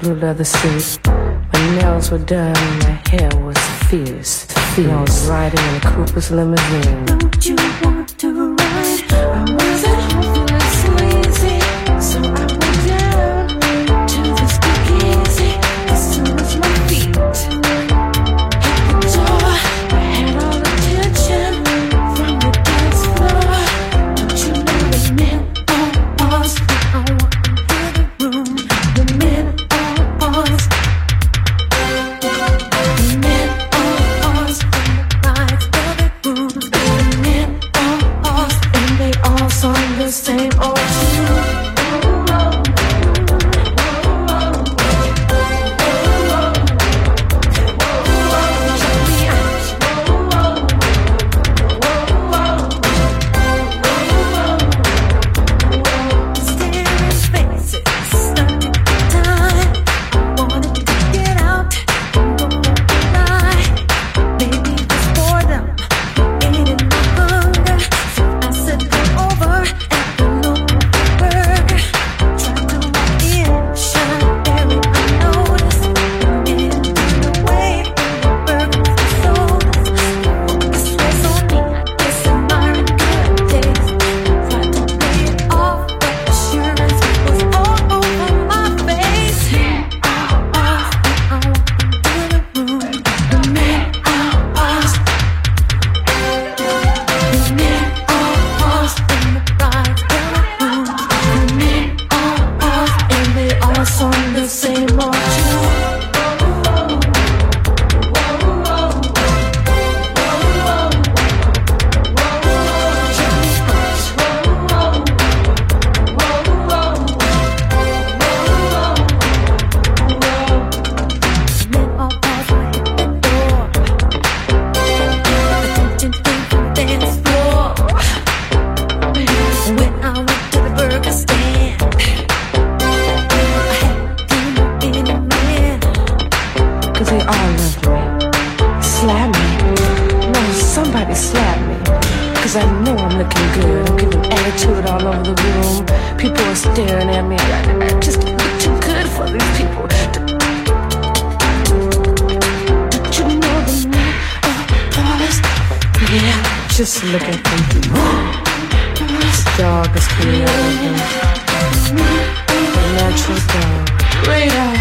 Blue leather suit. My nails were done, my hair was fierce. fierce. I was riding in a Cooper's limousine. Don't you want I know I'm looking good. I'm giving attitude all over the room. People are staring at me. I, just look too good for these people. Don't you know the men are ours? Yeah, just look at them. This dog is elegant. A natural dog. Radar.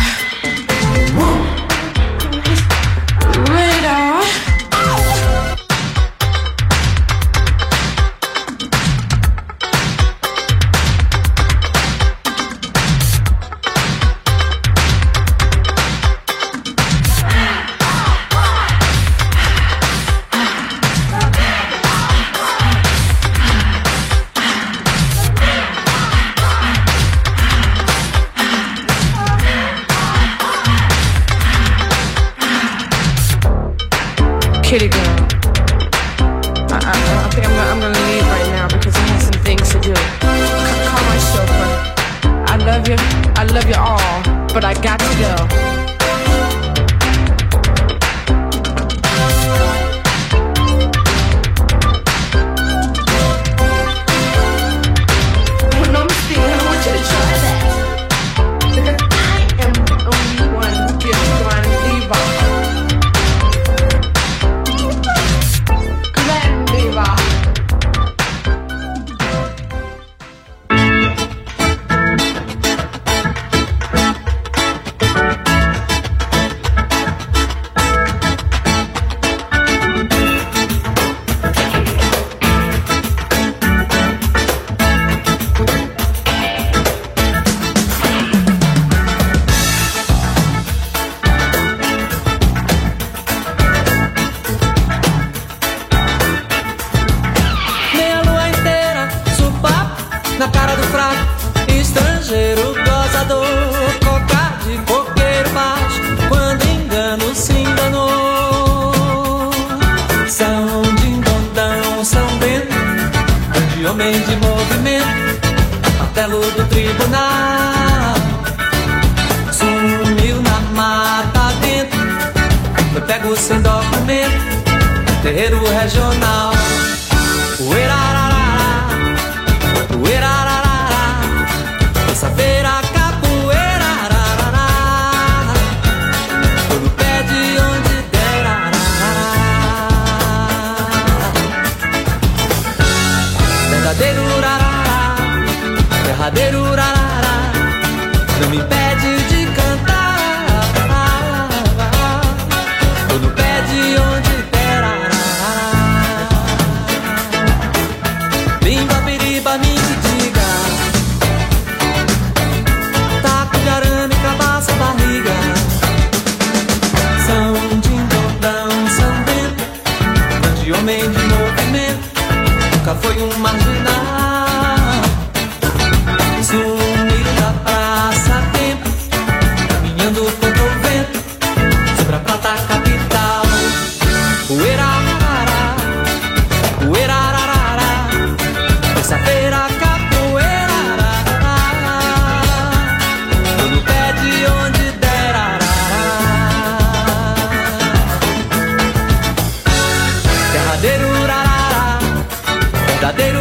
verdadero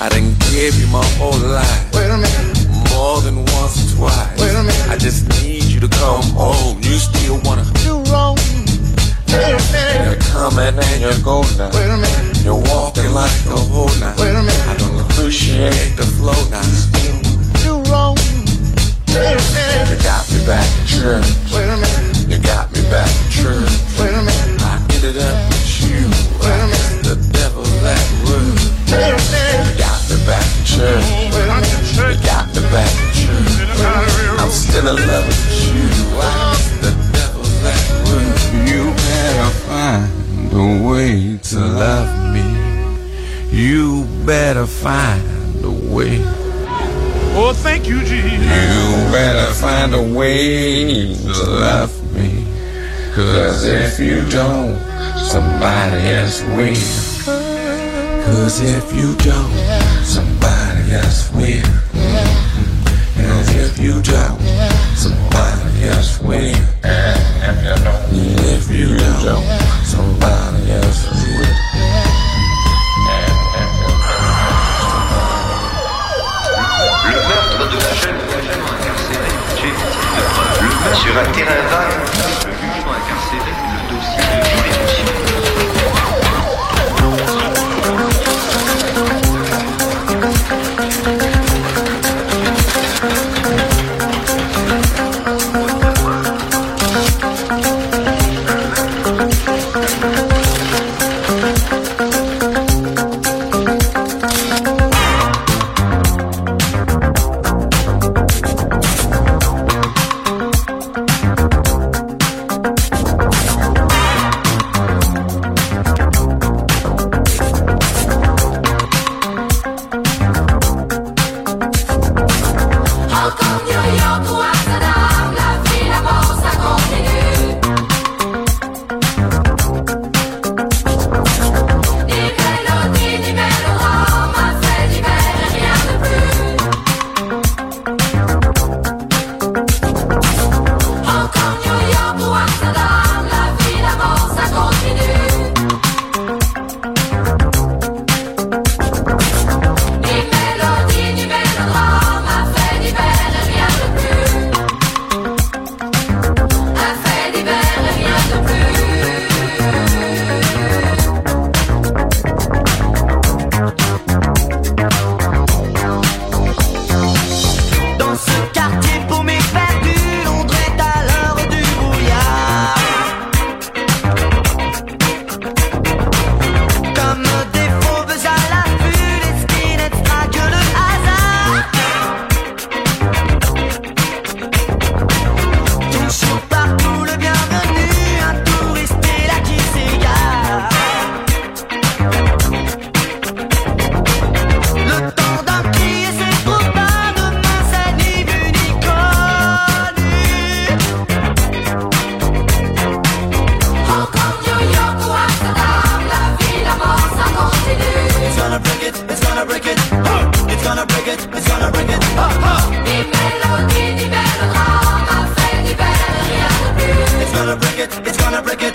I done gave you my whole life. Wait a minute. More than once or twice. Wait a minute. I just need you to come home. You still wanna Do wrong. Wait a minute. You're coming and you're going now. Wait a minute. You're walking like a whole now. Wait a minute. I don't appreciate the flow now. Still Do wrong. Wait a minute. You got me back in church. Wait a minute. You got me back in church. Wait a minute. I ended up with you. Wait a minute. The devil's at work. Wait a minute. You got me back church. Wait a minute. You got me back in church. sitting by the railroad I'm still in love with you. The devil's at work. You better find a way to love me. You better find a way. Oh, thank you, Jesus. You better find a way to love me. Cause if you don't, somebody else will. Cause if you don't, somebody else will. Mm-hmm. And if you somebody else will. And if you don't, somebody else will. Le meurtre de la jeune Sur un terrain vague, it, it's gonna break it.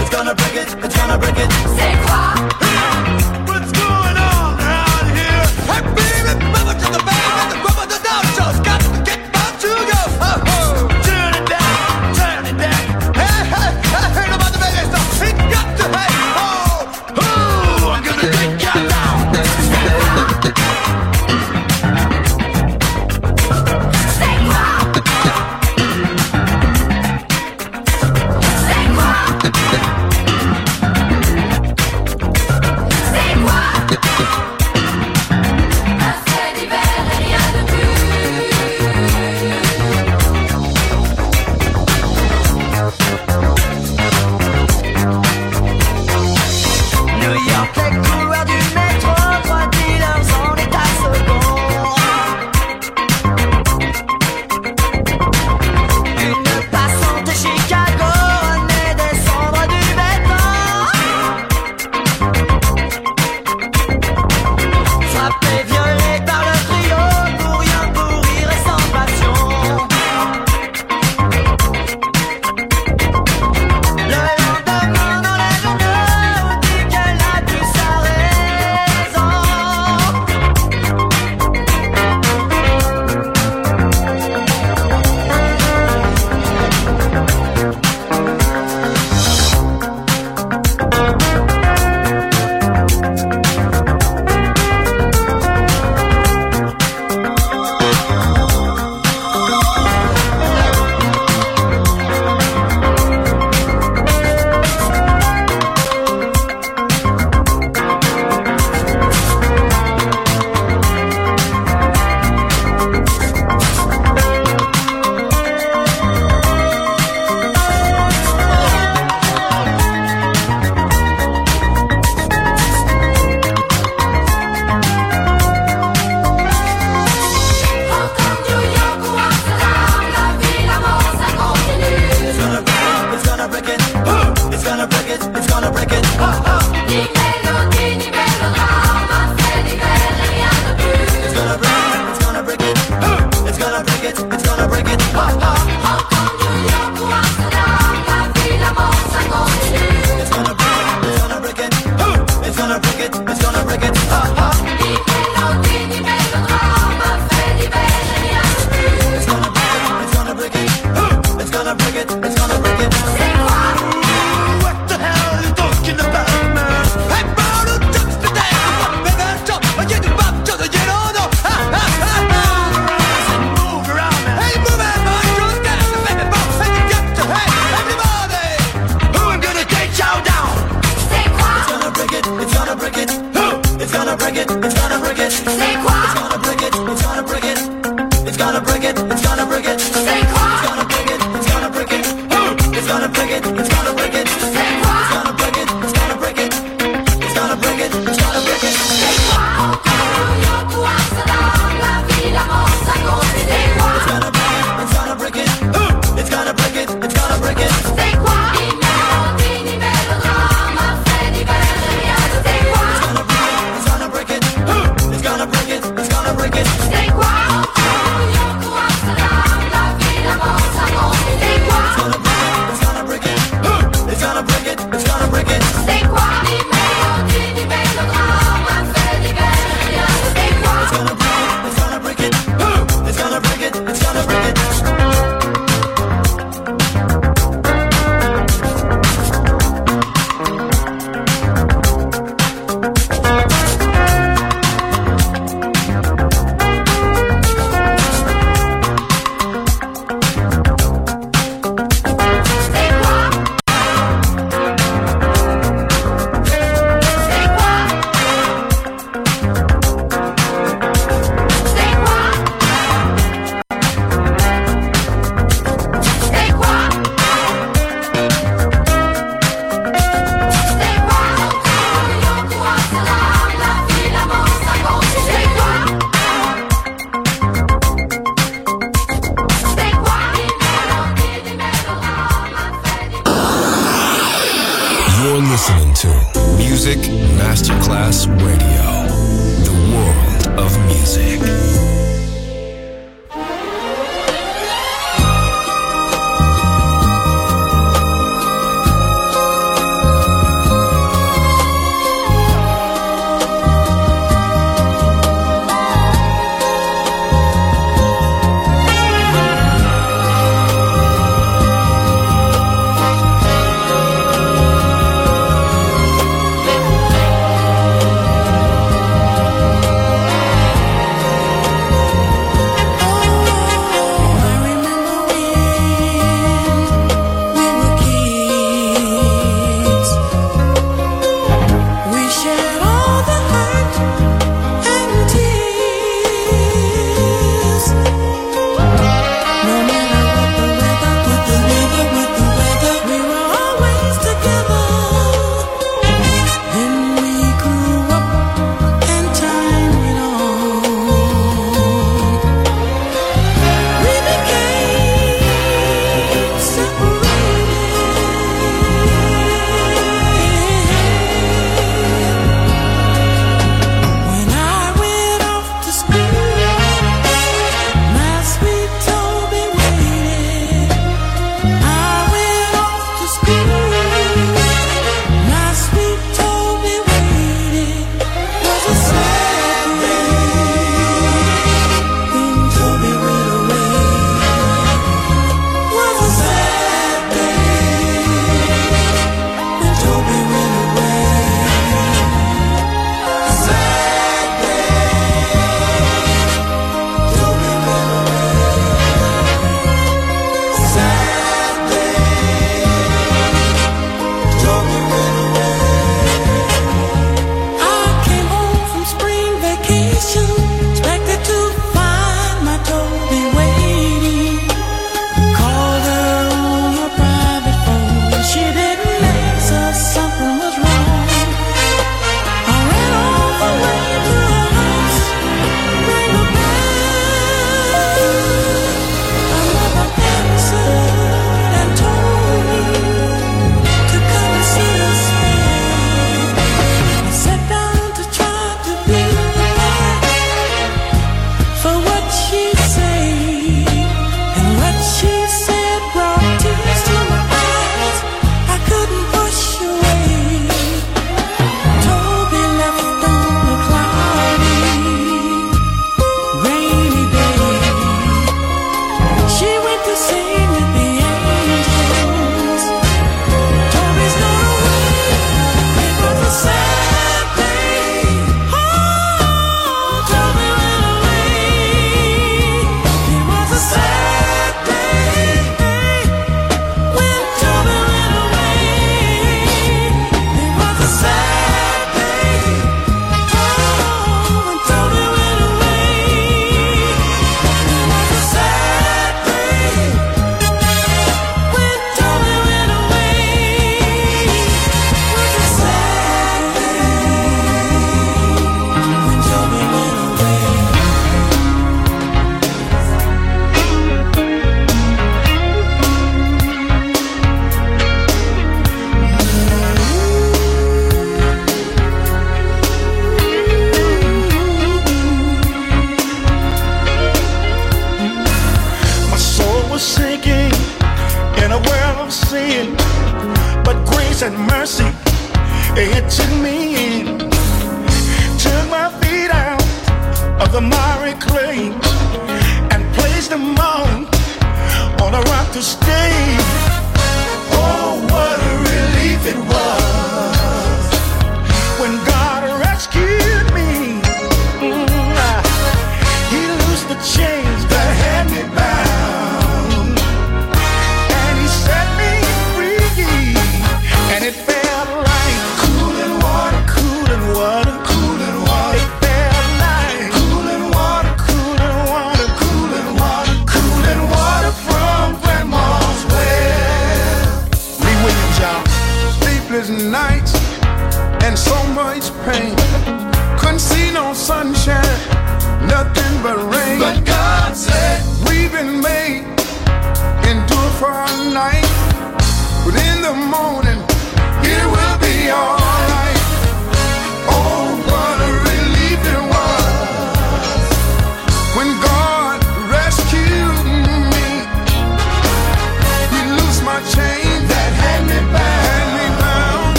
It's gonna break it, it's gonna break it. Say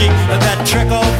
Cheek, that trickle